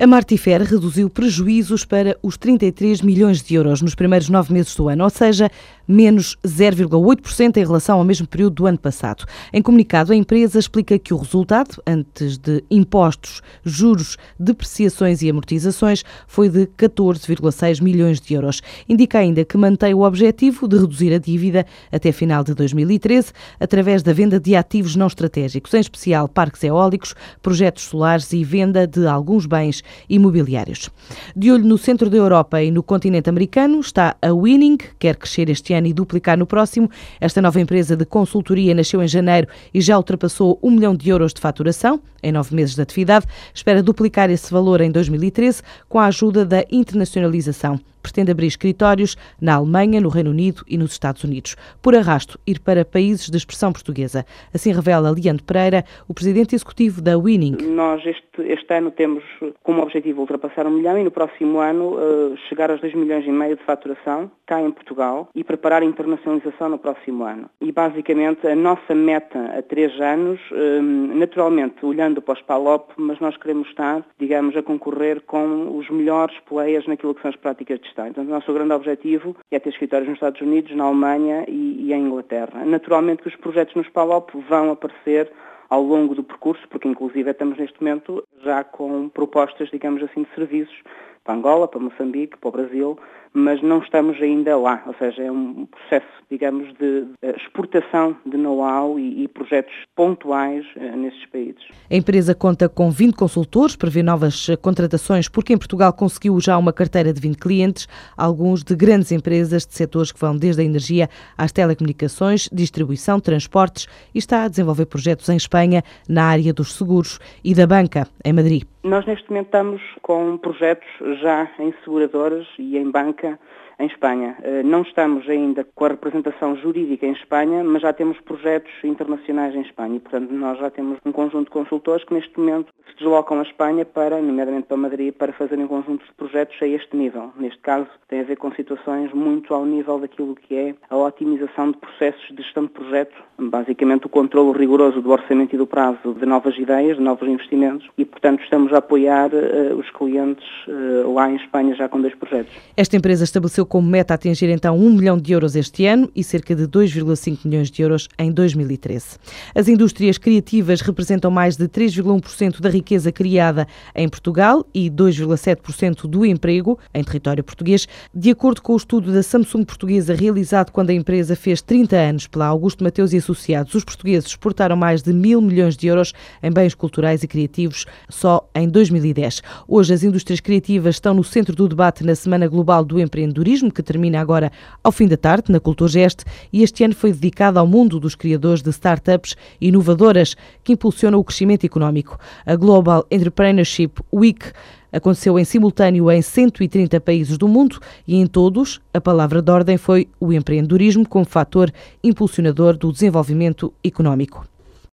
A Martifer reduziu prejuízos para os 33 milhões de euros nos primeiros nove meses do ano, ou seja, menos 0,8% em relação ao mesmo período do ano passado. Em comunicado, a empresa explica que o resultado, antes de impostos, juros, depreciações e amortizações, foi de 14,6 milhões de euros. Indica ainda que mantém o objetivo de reduzir a dívida até final de 2013 através da venda de ativos não estratégicos, em especial parques eólicos, projetos solares e venda de alguns bens imobiliários. De olho no centro da Europa e no continente americano está a Winning, que quer crescer este ano e duplicar no próximo. Esta nova empresa de consultoria nasceu em janeiro e já ultrapassou um milhão de euros de faturação em nove meses de atividade. Espera duplicar esse valor em 2013 com a ajuda da internacionalização pretende abrir escritórios na Alemanha, no Reino Unido e nos Estados Unidos. Por arrasto, ir para países de expressão portuguesa. Assim revela Leandro Pereira, o presidente executivo da Winning. Nós este, este ano temos como objetivo ultrapassar um milhão e no próximo ano uh, chegar aos 2 milhões e meio de faturação cá em Portugal e preparar a internacionalização no próximo ano. E basicamente a nossa meta a três anos, um, naturalmente olhando para os PALOP, mas nós queremos estar, digamos, a concorrer com os melhores players naquilo que são as práticas de Estado. Então o nosso grande objetivo é ter escritórios nos Estados Unidos, na Alemanha e, e em Inglaterra. Naturalmente que os projetos nos PALOP vão aparecer ao longo do percurso, porque inclusive estamos neste momento já com propostas, digamos assim, de serviços para Angola, para Moçambique, para o Brasil, mas não estamos ainda lá. Ou seja, é um processo, digamos, de exportação de know-how e, e, projetos pontuais uh, nesses países. A empresa conta com 20 consultores, prevê novas contratações, porque em Portugal conseguiu já uma carteira de 20 clientes, alguns de grandes empresas de setores que vão desde a energia às telecomunicações, distribuição, transportes e está a desenvolver projetos em Espanha na área dos seguros e da banca, em Madrid. Nós neste momento estamos com projetos já em seguradoras e em banca em Espanha. Eh, não estamos ainda com a representação jurídica em Espanha, mas já temos projetos internacionais em Espanha e, portanto, nós já temos um conjunto de consultores que neste momento se deslocam a Espanha para, nomeadamente para Madrid, para fazerem um conjunto de projetos a este nível. Neste caso, tem a ver com situações muito ao nível daquilo que é a otimização de processos de gestão de projeto, basicamente o controle rigoroso do orçamento e do prazo de novas ideias, de novos investimentos e, portanto, estamos a apoiar uh, os clientes uh, lá em Espanha já com dois projetos. Esta empresa estabeleceu como meta atingir então 1 milhão de euros este ano e cerca de 2,5 milhões de euros em 2013. As indústrias criativas representam mais de 3,1% da riqueza criada em Portugal e 2,7% do emprego em território português, de acordo com o estudo da Samsung portuguesa realizado quando a empresa fez 30 anos pela Augusto Mateus e Associados. Os portugueses exportaram mais de mil milhões de euros em bens culturais e criativos só em 2010. Hoje as indústrias criativas estão no centro do debate na Semana Global do Empreendedorismo que termina agora ao fim da tarde na Culturgest e este ano foi dedicado ao mundo dos criadores de startups inovadoras que impulsionam o crescimento económico. A Global Entrepreneurship Week aconteceu em simultâneo em 130 países do mundo e em todos a palavra de ordem foi o empreendedorismo como fator impulsionador do desenvolvimento económico.